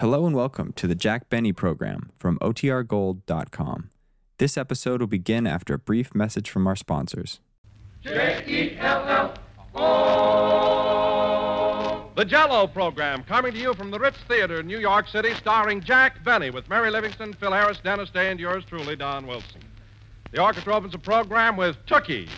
Hello and welcome to the Jack Benny program from OTRGold.com. This episode will begin after a brief message from our sponsors. J-E-L-L-O. The Jello program, coming to you from the Ritz Theater in New York City, starring Jack Benny with Mary Livingstone, Phil Harris, Dennis Day, and yours truly, Don Wilson. The orchestra opens the program with Tookie.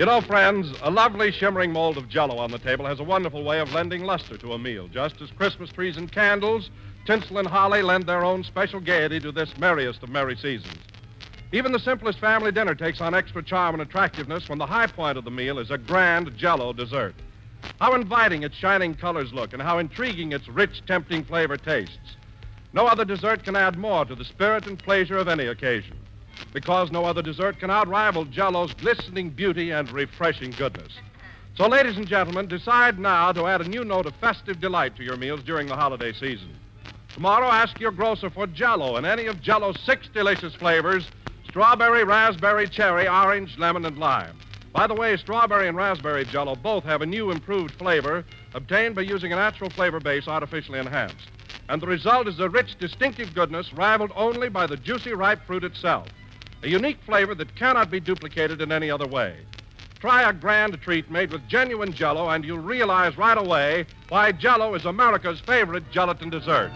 You know, friends, a lovely shimmering mold of jello on the table has a wonderful way of lending luster to a meal, just as Christmas trees and candles, tinsel and holly lend their own special gaiety to this merriest of merry seasons. Even the simplest family dinner takes on extra charm and attractiveness when the high point of the meal is a grand jello dessert. How inviting its shining colors look and how intriguing its rich, tempting flavor tastes. No other dessert can add more to the spirit and pleasure of any occasion because no other dessert can outrival Jello's glistening beauty and refreshing goodness. So, ladies and gentlemen, decide now to add a new note of festive delight to your meals during the holiday season. Tomorrow, ask your grocer for Jello and any of Jello's six delicious flavors strawberry, raspberry, cherry, orange, lemon, and lime. By the way, strawberry and raspberry Jello both have a new improved flavor obtained by using a natural flavor base artificially enhanced. And the result is a rich, distinctive goodness rivaled only by the juicy, ripe fruit itself a unique flavor that cannot be duplicated in any other way. Try a grand treat made with genuine jello, and you'll realize right away why jello is America's favorite gelatin dessert.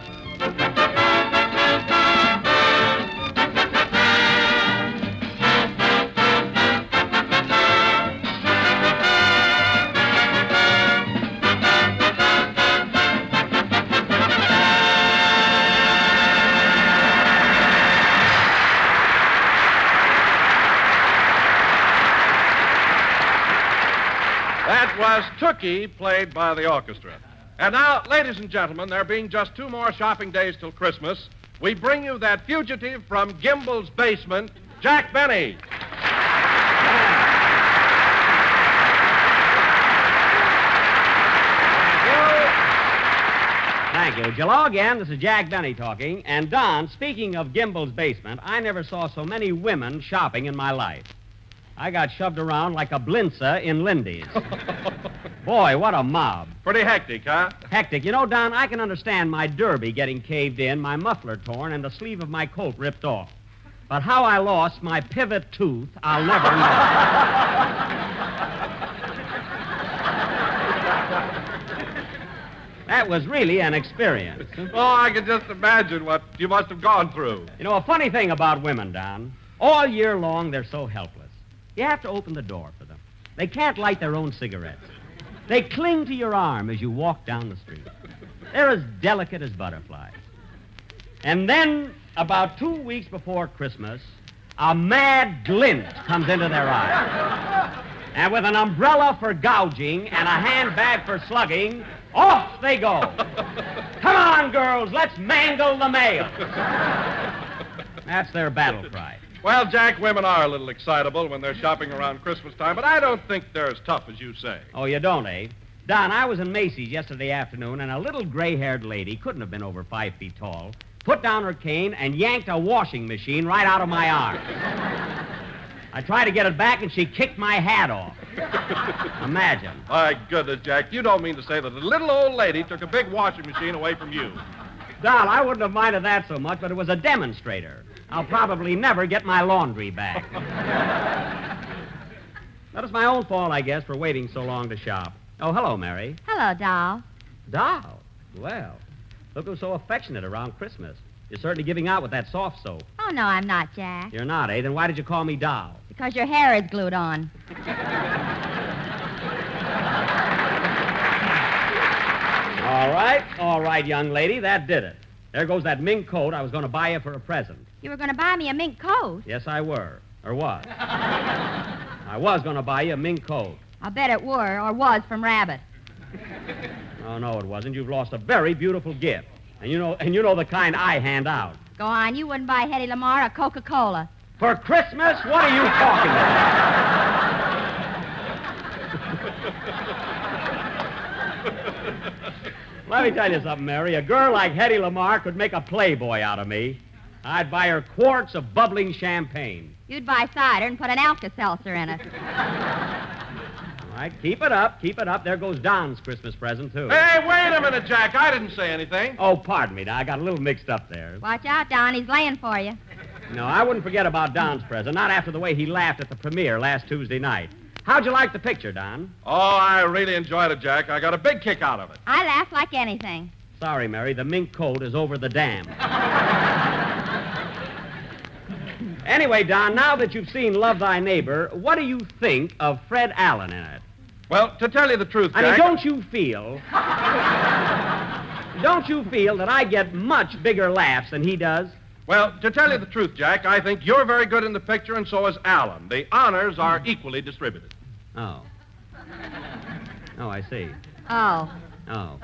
Tookie, played by the orchestra. And now, ladies and gentlemen, there being just two more shopping days till Christmas, we bring you that fugitive from Gimbel's basement, Jack Benny. Thank you. Hello again. This is Jack Benny talking. And Don, speaking of Gimbel's basement, I never saw so many women shopping in my life. I got shoved around like a blinza in Lindy's. Boy, what a mob. Pretty hectic, huh? Hectic. You know, Don, I can understand my derby getting caved in, my muffler torn, and the sleeve of my coat ripped off. But how I lost my pivot tooth, I'll never know. that was really an experience. Oh, I can just imagine what you must have gone through. You know, a funny thing about women, Don, all year long they're so helpless. You have to open the door for them. They can't light their own cigarettes. They cling to your arm as you walk down the street. They're as delicate as butterflies. And then, about two weeks before Christmas, a mad glint comes into their eyes. And with an umbrella for gouging and a handbag for slugging, off they go. Come on, girls, let's mangle the mail. That's their battle cry. Well, Jack, women are a little excitable when they're shopping around Christmas time, but I don't think they're as tough as you say. Oh, you don't, eh? Don, I was in Macy's yesterday afternoon, and a little gray haired lady, couldn't have been over five feet tall, put down her cane and yanked a washing machine right out of my arm. I tried to get it back, and she kicked my hat off. Imagine. My goodness, Jack, you don't mean to say that a little old lady took a big washing machine away from you. Don, I wouldn't have minded that so much, but it was a demonstrator. I'll probably never get my laundry back. that is my own fault, I guess, for waiting so long to shop. Oh, hello, Mary. Hello, doll. Doll? Well, look who's so affectionate around Christmas. You're certainly giving out with that soft soap. Oh, no, I'm not, Jack. You're not, eh? Then why did you call me doll? Because your hair is glued on. All right, all right, young lady, that did it. There goes that mink coat I was going to buy you for a present. You were going to buy me a mink coat. Yes, I were. Or was. I was going to buy you a mink coat. I'll bet it were or was from Rabbit. Oh, no, it wasn't. You've lost a very beautiful gift. And you know, and you know the kind I hand out. Go on, you wouldn't buy Hedy Lamarr a Coca-Cola. For Christmas? What are you talking about? Let me tell you something, Mary. A girl like Hedy Lamarr could make a playboy out of me. I'd buy her quarts of bubbling champagne. You'd buy cider and put an Alka-Seltzer in it. All right, keep it up, keep it up. There goes Don's Christmas present, too. Hey, wait a minute, Jack. I didn't say anything. Oh, pardon me. Now, I got a little mixed up there. Watch out, Don. He's laying for you. No, I wouldn't forget about Don's present, not after the way he laughed at the premiere last Tuesday night. How'd you like the picture, Don? Oh, I really enjoyed it, Jack. I got a big kick out of it. I laughed like anything. Sorry, Mary, the mink coat is over the dam. anyway, Don, now that you've seen Love Thy Neighbor, what do you think of Fred Allen in it? Well, to tell you the truth, I mean, don't you feel. don't you feel that I get much bigger laughs than he does? Well, to tell you the truth, Jack, I think you're very good in the picture, and so is Allen. The honors are hmm. equally distributed. Oh. Oh, I see. Oh. Oh.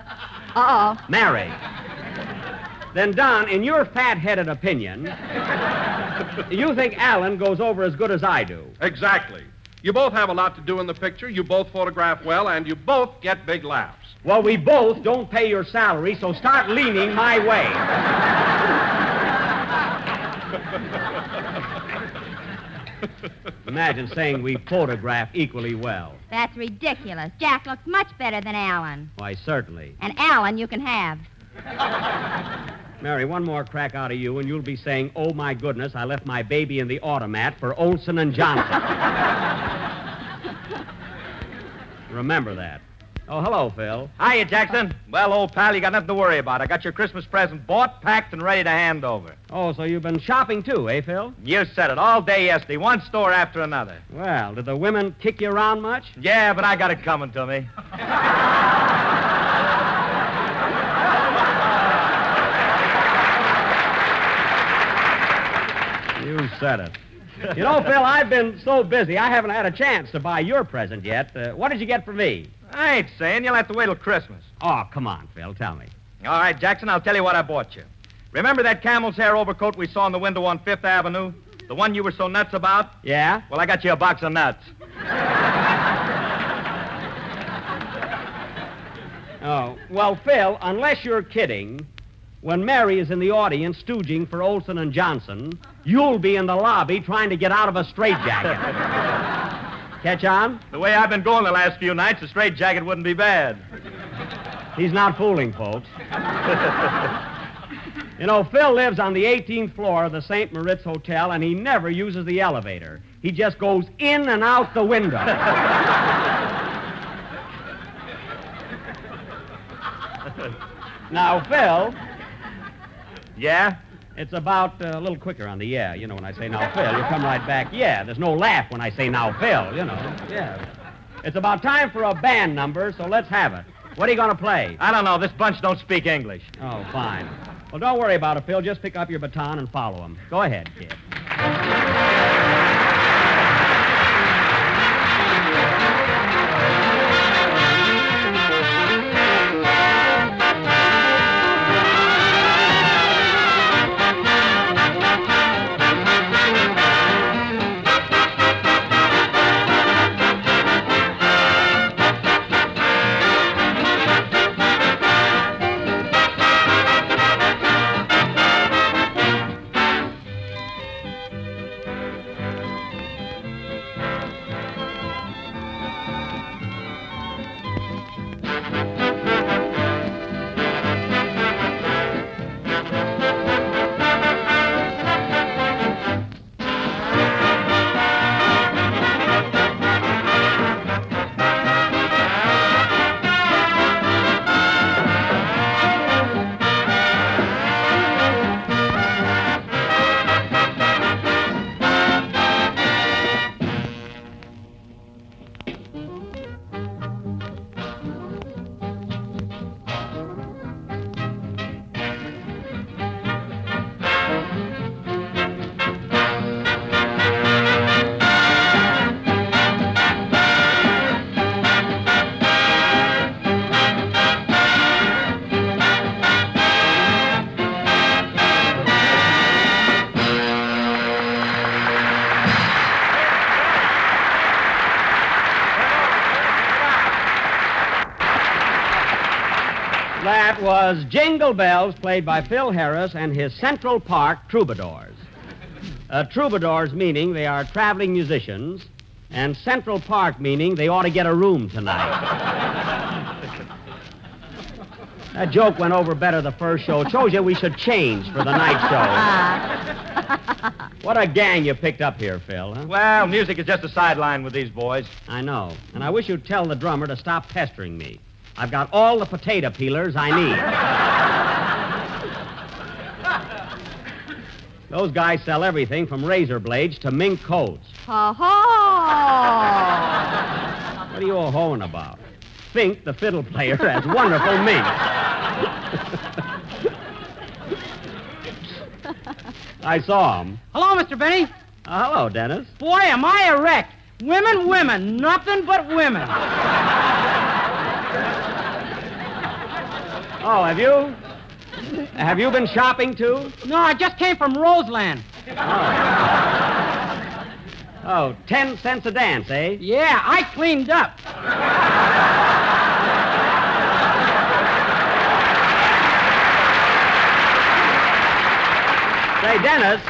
Uh-oh. Mary. Then, Don, in your fat headed opinion, you think Allen goes over as good as I do. Exactly. You both have a lot to do in the picture, you both photograph well, and you both get big laughs. Well, we both don't pay your salary, so start leaning my way. Imagine saying we photograph equally well. That's ridiculous. Jack looks much better than Allen. Why, certainly. And Allen you can have. Mary, one more crack out of you, and you'll be saying, "Oh my goodness, I left my baby in the automat for Olsen and Johnson." Remember that. Oh, hello, Phil. Hiya, Jackson. Well, old pal, you got nothing to worry about. I got your Christmas present bought, packed, and ready to hand over. Oh, so you've been shopping too, eh, Phil? You said it all day yesterday, one store after another. Well, did the women kick you around much? Yeah, but I got it coming to me. You said it. You know, Phil, I've been so busy, I haven't had a chance to buy your present yet. Uh, what did you get for me? I ain't saying you'll have to wait till Christmas. Oh, come on, Phil, tell me. All right, Jackson, I'll tell you what I bought you. Remember that camel's hair overcoat we saw in the window on Fifth Avenue? The one you were so nuts about? Yeah? Well, I got you a box of nuts. Oh, well, Phil, unless you're kidding, when Mary is in the audience stooging for Olsen and Johnson, you'll be in the lobby trying to get out of a straitjacket. Catch on? The way I've been going the last few nights, a straitjacket wouldn't be bad. He's not fooling, folks. you know, Phil lives on the 18th floor of the St. Moritz Hotel, and he never uses the elevator. He just goes in and out the window. now, Phil, Yeah? it's about uh, a little quicker on the yeah. You know, when I say now, Phil, you come right back. Yeah, there's no laugh when I say now, Phil, you know. Yeah. It's about time for a band number, so let's have it. What are you going to play? I don't know. This bunch don't speak English. Oh, fine. Well, don't worry about it, Phil. Just pick up your baton and follow him. Go ahead, kid. Was Jingle Bells, played by Phil Harris and his Central Park Troubadours. Uh, troubadours meaning they are traveling musicians, and Central Park meaning they ought to get a room tonight. that joke went over better the first show. It shows you we should change for the night show. what a gang you picked up here, Phil, huh? Well, music is just a sideline with these boys. I know. And I wish you'd tell the drummer to stop pestering me. I've got all the potato peelers I need. Those guys sell everything from razor blades to mink coats. Ho ho! What are you all hoeing about? Fink, the fiddle player, has wonderful mink. I saw him. Hello, Mr. Benny. Uh, hello, Dennis. Boy, am I a wreck. Women, women, nothing but women. Oh, have you? Have you been shopping too? No, I just came from Roseland. Oh, ten cents a dance, eh? Yeah, I cleaned up. Say, Dennis.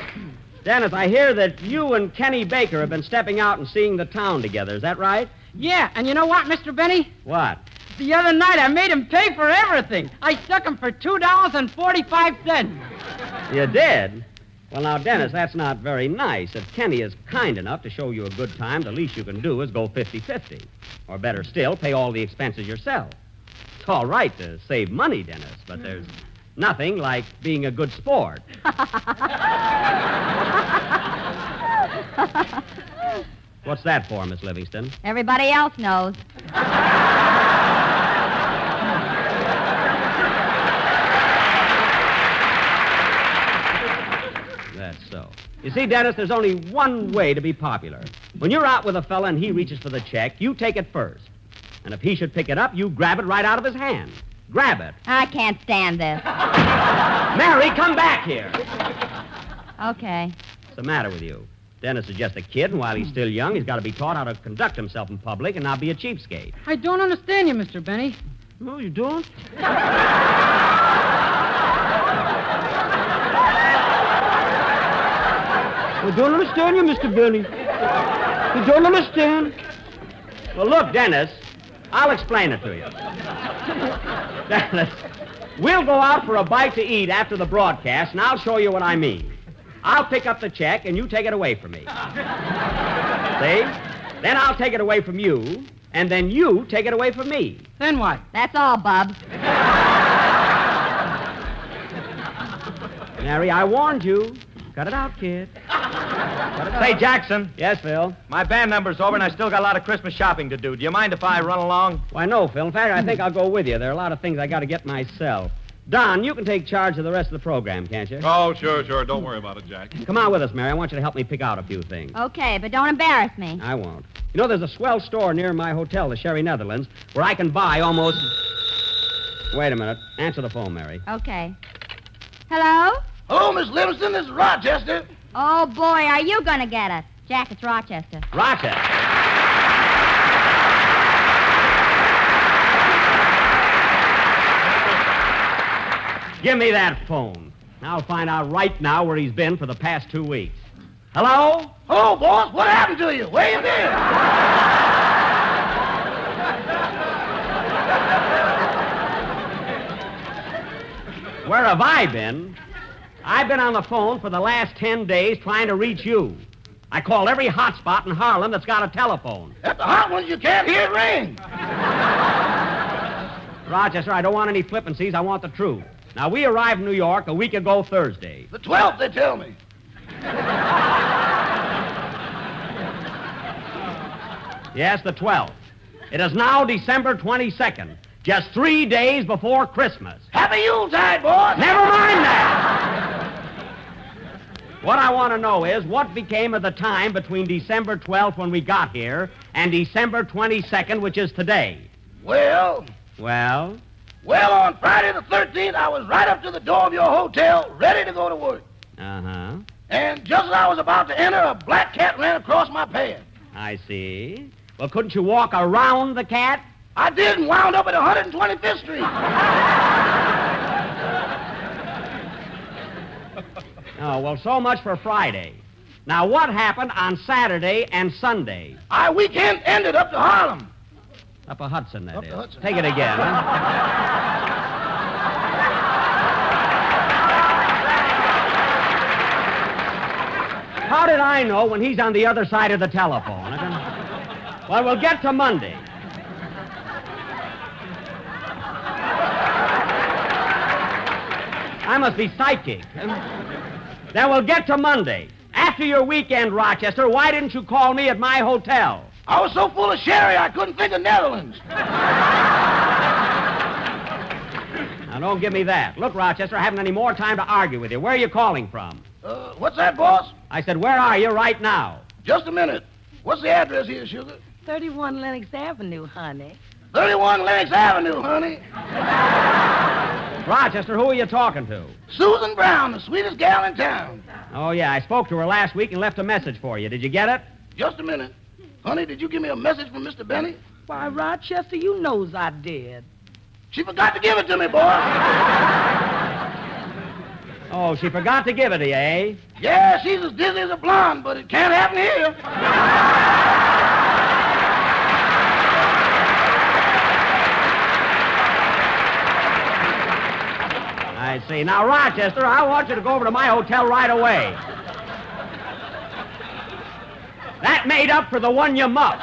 Dennis, I hear that you and Kenny Baker have been stepping out and seeing the town together. Is that right? Yeah, and you know what, Mr. Benny? What? The other night I made him pay for everything. I stuck him for $2.45. You did? Well, now, Dennis, that's not very nice. If Kenny is kind enough to show you a good time, the least you can do is go 50 50. Or better still, pay all the expenses yourself. It's all right to save money, Dennis, but there's nothing like being a good sport. What's that for, Miss Livingstone? Everybody else knows. That's so. You see, Dennis, there's only one way to be popular. When you're out with a fella and he reaches for the check, you take it first. And if he should pick it up, you grab it right out of his hand. Grab it. I can't stand this. Mary, come back here. Okay. What's the matter with you? Dennis is just a kid, and while he's still young, he's got to be taught how to conduct himself in public and not be a cheapskate. I don't understand you, Mr. Benny. No, you don't? I don't understand you, Mr. Benny. You don't understand. Well, look, Dennis, I'll explain it to you. Dennis, we'll go out for a bite to eat after the broadcast, and I'll show you what I mean. I'll pick up the check, and you take it away from me. See? Then I'll take it away from you, and then you take it away from me. Then what? That's all, Bub. Mary, I warned you. Cut it out, kid. Cut Say. Jackson, Yes, Phil. my band number's over and I still got a lot of Christmas shopping to do. Do you mind if I run along? Why, no, Phil. In fact, I think I'll go with you. There are a lot of things I got to get myself. Don, you can take charge of the rest of the program, can't you? Oh, sure, sure. Don't worry about it, Jack. Come on with us, Mary. I want you to help me pick out a few things. Okay, but don't embarrass me. I won't. You know, there's a swell store near my hotel, the Sherry Netherlands, where I can buy almost. Wait a minute. Answer the phone, Mary. Okay. Hello? Hello, Miss Livingstone. This is Rochester. Oh, boy, are you going to get it? Jack, it's Rochester. Rochester. Give me that phone. I'll find out right now where he's been for the past two weeks. Hello? Hello, boss. What happened to you? Where you been? Where have I been? I've been on the phone for the last ten days trying to reach you. I called every hotspot in Harlem that's got a telephone. At the hot ones, you can't hear it ring. Rochester, I don't want any flippancies. I want the truth. Now, we arrived in New York a week ago Thursday. The 12th, they tell me. Yes, the 12th. It is now December 22nd, just three days before Christmas. Happy Yuletide, boss. Never mind that. What I want to know is what became of the time between December 12th when we got here and December 22nd, which is today. Well, Well, well, on Friday the 13th, I was right up to the door of your hotel, ready to go to work. uh huh. And just as I was about to enter, a black cat ran across my path. I see. Well, couldn't you walk around the cat? I did and wound up at 125th Street. Oh, well, so much for Friday. Now, what happened on Saturday and Sunday? Our weekend ended up to Harlem. Up a Hudson, that Up is. Hudson. Take it again, huh? How did I know when he's on the other side of the telephone? Well, we'll get to Monday. I must be psychic. Then we'll get to Monday. After your weekend, Rochester, why didn't you call me at my hotel? I was so full of sherry I couldn't think of Netherlands. Now, don't give me that. Look, Rochester, I haven't any more time to argue with you. Where are you calling from? Uh, what's that, boss? I said, where are you right now? Just a minute. What's the address here, Sugar? 31 Lenox Avenue, honey. 31 Lenox Avenue, honey. Rochester, who are you talking to? Susan Brown, the sweetest gal in town. Oh, yeah, I spoke to her last week and left a message for you. Did you get it? Just a minute. Honey, did you give me a message from Mr. Benny? Why, Rochester, you knows I did. She forgot to give it to me, boy. Oh, she forgot to give it to you, eh? Yeah, she's as dizzy as a blonde, but it can't happen here. I see. Now, Rochester, I want you to go over to my hotel right away. That made up for the one you muffed.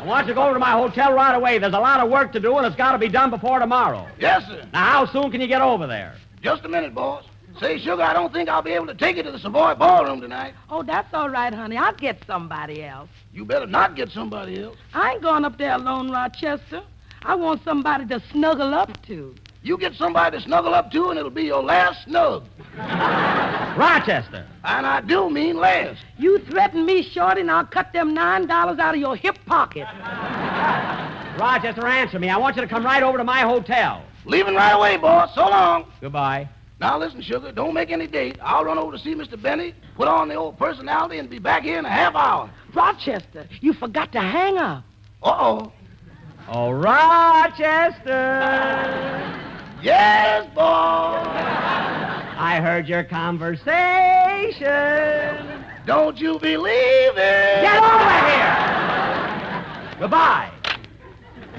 I want you to go over to my hotel right away. There's a lot of work to do, and it's got to be done before tomorrow. Yes, sir. Now, how soon can you get over there? Just a minute, boss. Say, Sugar, I don't think I'll be able to take you to the Savoy Ballroom tonight. Oh, that's all right, honey. I'll get somebody else. You better not get somebody else. I ain't going up there alone, Rochester. I want somebody to snuggle up to. You get somebody to snuggle up to, and it'll be your last snug. Rochester. And I do mean last. You threaten me, Shorty, and I'll cut them nine dollars out of your hip pocket. Rochester, answer me. I want you to come right over to my hotel. Leaving right away, boss. So long. Goodbye. Now, listen, Sugar, don't make any date. I'll run over to see Mr. Benny, put on the old personality, and be back here in a half hour. Rochester, you forgot to hang up. Uh-oh. Oh, Rochester. Yes, boy. I heard your conversation. Don't you believe it? Get over here. Goodbye.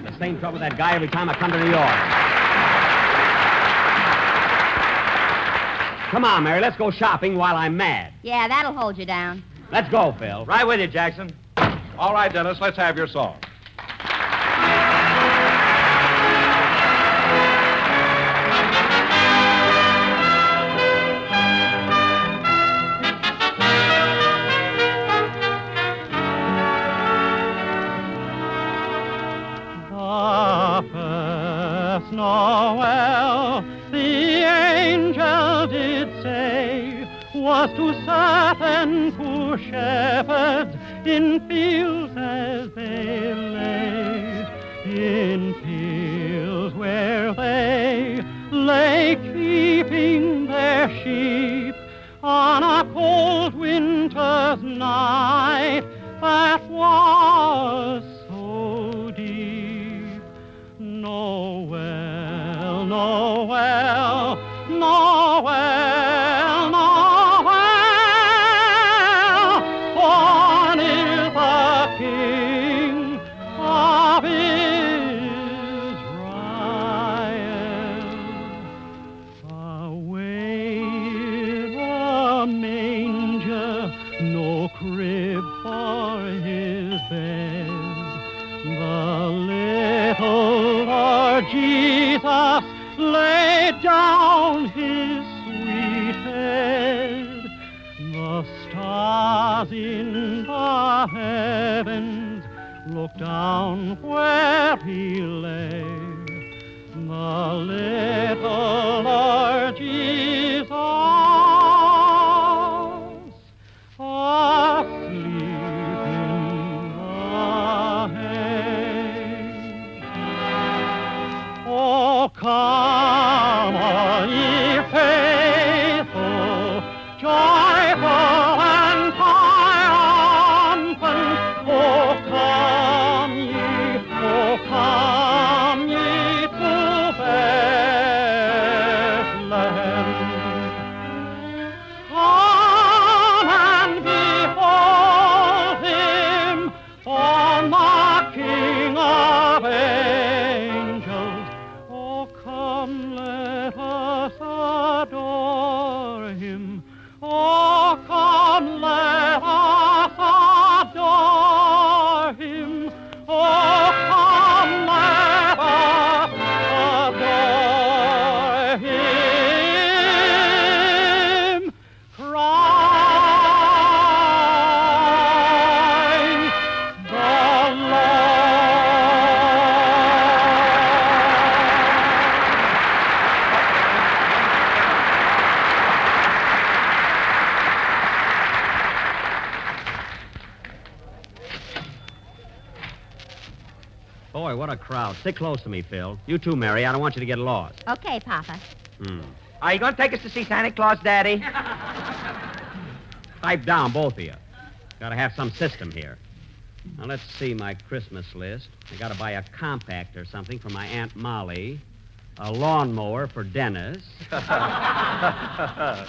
The same trouble with that guy every time I come to New York. Come on, Mary, let's go shopping while I'm mad. Yeah, that'll hold you down. Let's go, Phil. Right with you, Jackson. All right, Dennis, let's have your song. To certain poor shepherds in fields as they lay, in fields where they lay keeping their sheep on a cold winter's night that was so deep. Noel, Noel, heavens looked down where he lay. The little Lord Jesus Stick close to me, Phil. You too, Mary. I don't want you to get lost. Okay, Papa. Hmm. Are you going to take us to see Santa Claus, Daddy? Pipe down, both of you. Gotta have some system here. Now, let's see my Christmas list. I gotta buy a compact or something for my Aunt Molly, a lawnmower for Dennis, a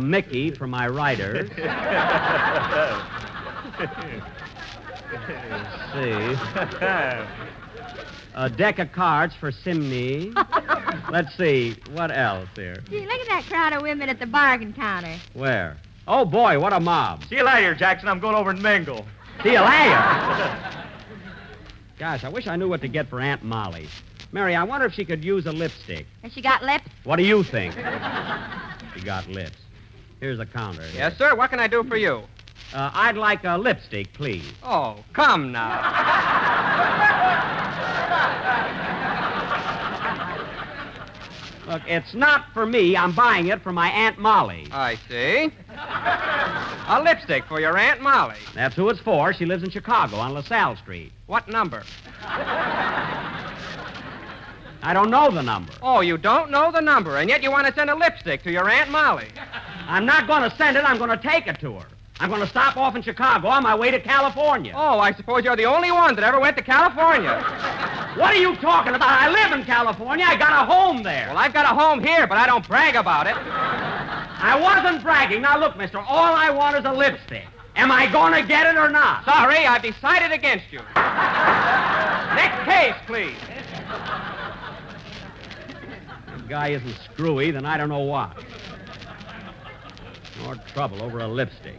Mickey for my riders. Let's see. A deck of cards for Simney. Let's see. What else here? Gee, look at that crowd of women at the bargain counter. Where? Oh, boy, what a mob. see you later, Jackson. I'm going over and mingle. See you later. Gosh, I wish I knew what to get for Aunt Molly. Mary, I wonder if she could use a lipstick. Has she got lips? What do you think? she got lips. Here's a counter. here. Yes, sir. What can I do for you? Uh, I'd like a lipstick, please. Oh, come now. Look, it's not for me. I'm buying it for my Aunt Molly. I see. A lipstick for your Aunt Molly. That's who it's for. She lives in Chicago on LaSalle Street. What number? I don't know the number. Oh, you don't know the number, and yet you want to send a lipstick to your Aunt Molly. I'm not going to send it. I'm going to take it to her. I'm going to stop off in Chicago on my way to California. Oh, I suppose you're the only one that ever went to California. What are you talking about? I live in California. I got a home there. Well, I've got a home here, but I don't brag about it. I wasn't bragging. Now, look, mister, all I want is a lipstick. Am I going to get it or not? Sorry, I've decided against you. Next case, please. If the guy isn't screwy, then I don't know what. More trouble over a lipstick.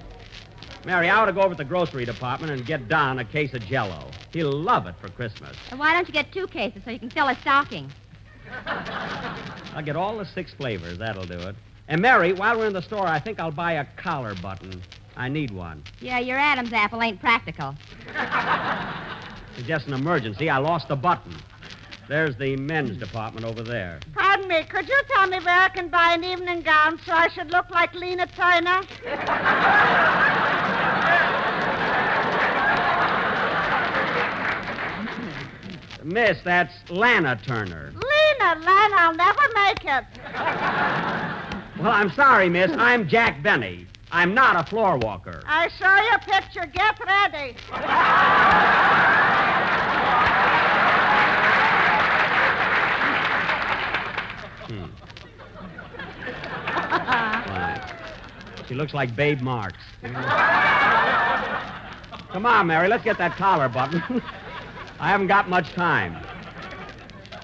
Mary, I ought to go over to the grocery department and get Don a case of Jello. He'll love it for Christmas. And why don't you get two cases so you can fill a stocking? I'll get all the six flavors. That'll do it. And Mary, while we're in the store, I think I'll buy a collar button. I need one. Yeah, your Adam's apple ain't practical. It's just an emergency. I lost a button. There's the men's department over there. Pardon me, could you tell me where I can buy an evening gown so I should look like Lena Turner? Miss, that's Lana Turner. Lena, Lena, I'll never make it. Well, I'm sorry, miss. I'm Jack Benny. I'm not a floor walker. I saw you a picture. Get ready. Hmm. Fine. She looks like Babe Marks. Come on, Mary, let's get that collar button. I haven't got much time.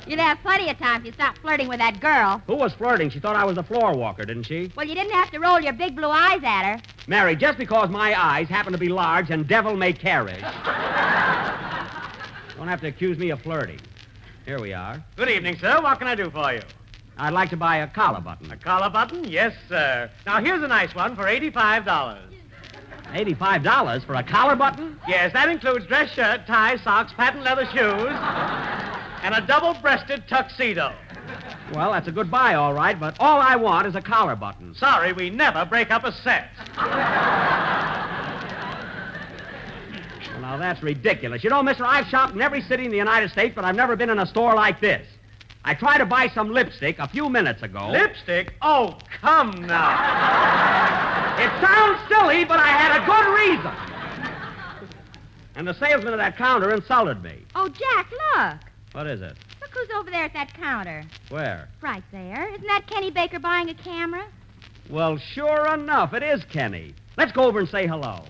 You'd have plenty of time if you stopped flirting with that girl. Who was flirting? She thought I was the floor walker, didn't she? Well, you didn't have to roll your big blue eyes at her. Mary, just because my eyes happen to be large and devil may carriage. Don't have to accuse me of flirting. Here we are. Good evening, sir. What can I do for you? I'd like to buy a collar button. A collar button? Yes, sir. Now, here's a nice one for $85. $85 for a collar button? Yes, that includes dress shirt, tie, socks, patent leather shoes, and a double-breasted tuxedo. Well, that's a good buy, all right, but all I want is a collar button. Sorry, we never break up a set. Well, now that's ridiculous. You know, mister, I've shopped in every city in the United States, but I've never been in a store like this. I tried to buy some lipstick a few minutes ago. Lipstick? Oh, come now. It sounds silly, but I had a good reason. And the salesman at that counter insulted me. Oh, Jack, look. What is it? Look who's over there at that counter. Where? Right there. Isn't that Kenny Baker buying a camera? Well, sure enough, it is Kenny. Let's go over and say hello.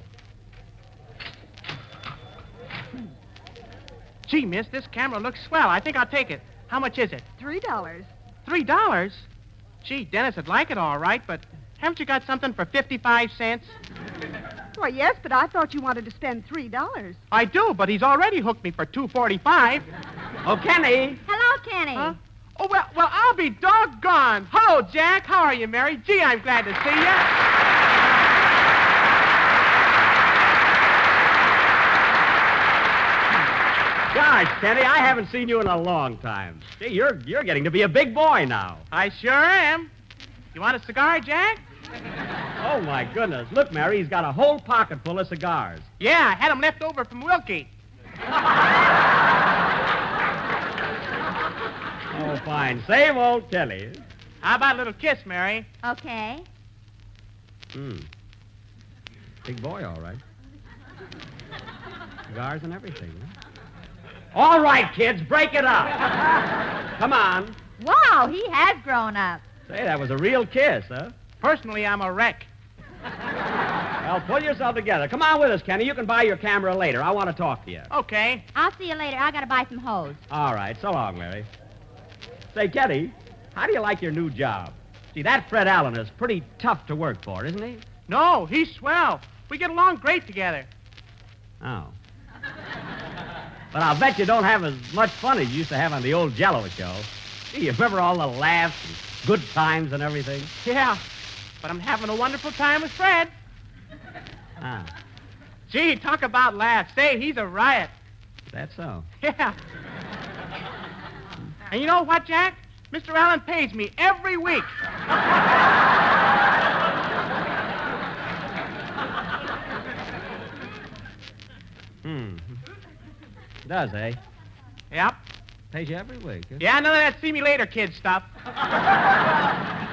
Gee, miss, this camera looks swell. I think I'll take it. How much is it? Three dollars. Three dollars? Gee, Dennis would like it all right, but haven't you got something for 55 cents? Why, yes, but I thought you wanted to spend three dollars. I do, but he's already hooked me for 245. Oh, Kenny. Hello, Kenny. Huh? Oh, well, well, I'll be doggone. Hello, Jack. How are you, Mary? Gee, I'm glad to see you. Gosh, Kenny, I haven't seen you in a long time. Gee, you're you're getting to be a big boy now. I sure am. You want a cigar, Jack? Oh my goodness! Look, Mary, he's got a whole pocket full of cigars. Yeah, I had them left over from Willkie. Oh, fine. Same old Kelly. How about a little kiss, Mary? Okay. Hmm. Big boy, all right. Cigars and everything. Huh? All right, kids, break it up. Come on. Wow, he has grown up. Say, that was a real kiss, huh? Personally, I'm a wreck. Well, pull yourself together. Come on with us, Kenny. You can buy your camera later. I want to talk to you. Okay. I'll see you later. I gotta buy some hose. All right. So long, Mary. Say, Kenny, how do you like your new job? See, that Fred Allen is pretty tough to work for, isn't he? No, he's swell. We get along great together. Oh. But I'll bet you don't have as much fun as you used to have on the old Jello show. Gee, you remember all the laughs and good times and everything? Yeah, but I'm having a wonderful time with Fred. Ah, Gee, talk about laughs. Say, he's a riot. that's so. Yeah. And you know what, Jack? Mr. Allen pays me every week. Hmm. Does, eh? Yep. Pays you every week. Huh? Yeah, none of that see me later kid stuff.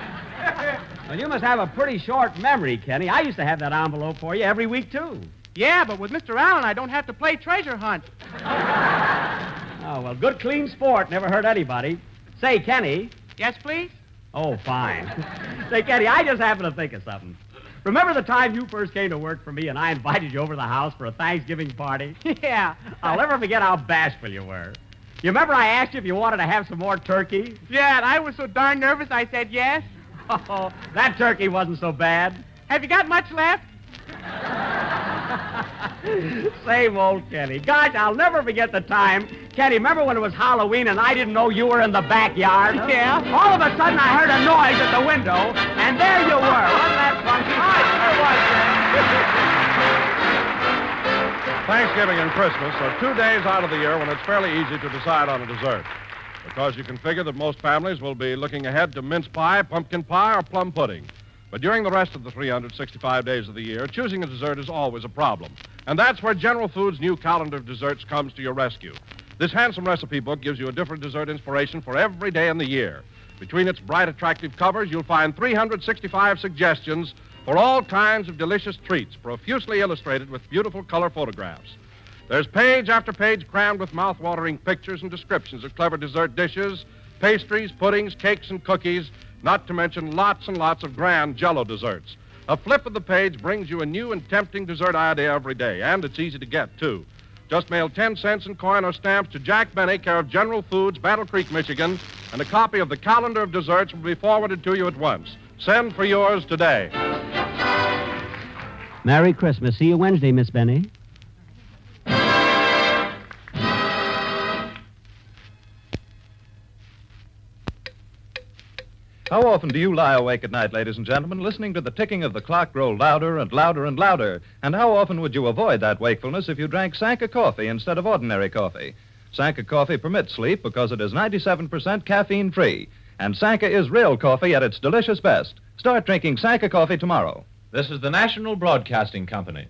Well, you must have a pretty short memory, Kenny. I used to have that envelope for you every week, too. Yeah, but with Mr. Allen, I don't have to play treasure hunt. Oh, well, good, clean sport. Never hurt anybody. Say, Kenny. Yes, please? Oh, fine. Say, Kenny, I just happened to think of something. Remember the time you first came to work for me and I invited you over to the house for a Thanksgiving party? Yeah. I'll never forget how bashful you were. You remember I asked you if you wanted to have some more turkey? Yeah, and I was so darn nervous I said yes. Oh, that turkey wasn't so bad. Have you got much left? Same old Kenny. Gosh, I'll never forget the time. Kenny, remember when it was Halloween and I didn't know you were in the backyard? Yeah. All of a sudden I heard a noise at the window, and there you were. Wasn't that funky? Thanksgiving and Christmas are two days out of the year when it's fairly easy to decide on a dessert. Because you can figure that most families will be looking ahead to mince pie, pumpkin pie, or plum pudding. But during the rest of the 365 days of the year, choosing a dessert is always a problem. And that's where General Foods' new calendar of desserts comes to your rescue. This handsome recipe book gives you a different dessert inspiration for every day in the year. Between its bright, attractive covers, you'll find 365 suggestions for all kinds of delicious treats, profusely illustrated with beautiful color photographs. There's page after page crammed with mouth-watering pictures and descriptions of clever dessert dishes, pastries, puddings, cakes, and cookies, not to mention lots and lots of grand jello desserts. A flip of the page brings you a new and tempting dessert idea every day, and it's easy to get, too. Just mail 10 cents in coin or stamps to Jack Benny, care of General Foods, Battle Creek, Michigan, and a copy of the calendar of desserts will be forwarded to you at once. Send for yours today. Merry Christmas. See you Wednesday, Miss Benny. How often do you lie awake at night, ladies and gentlemen, listening to the ticking of the clock grow louder and louder and louder? And how often would you avoid that wakefulness if you drank Sanka coffee instead of ordinary coffee? Sanka coffee permits sleep because it is 97% caffeine free. And Sanka is real coffee at its delicious best. Start drinking Sanka coffee tomorrow. This is the National Broadcasting Company.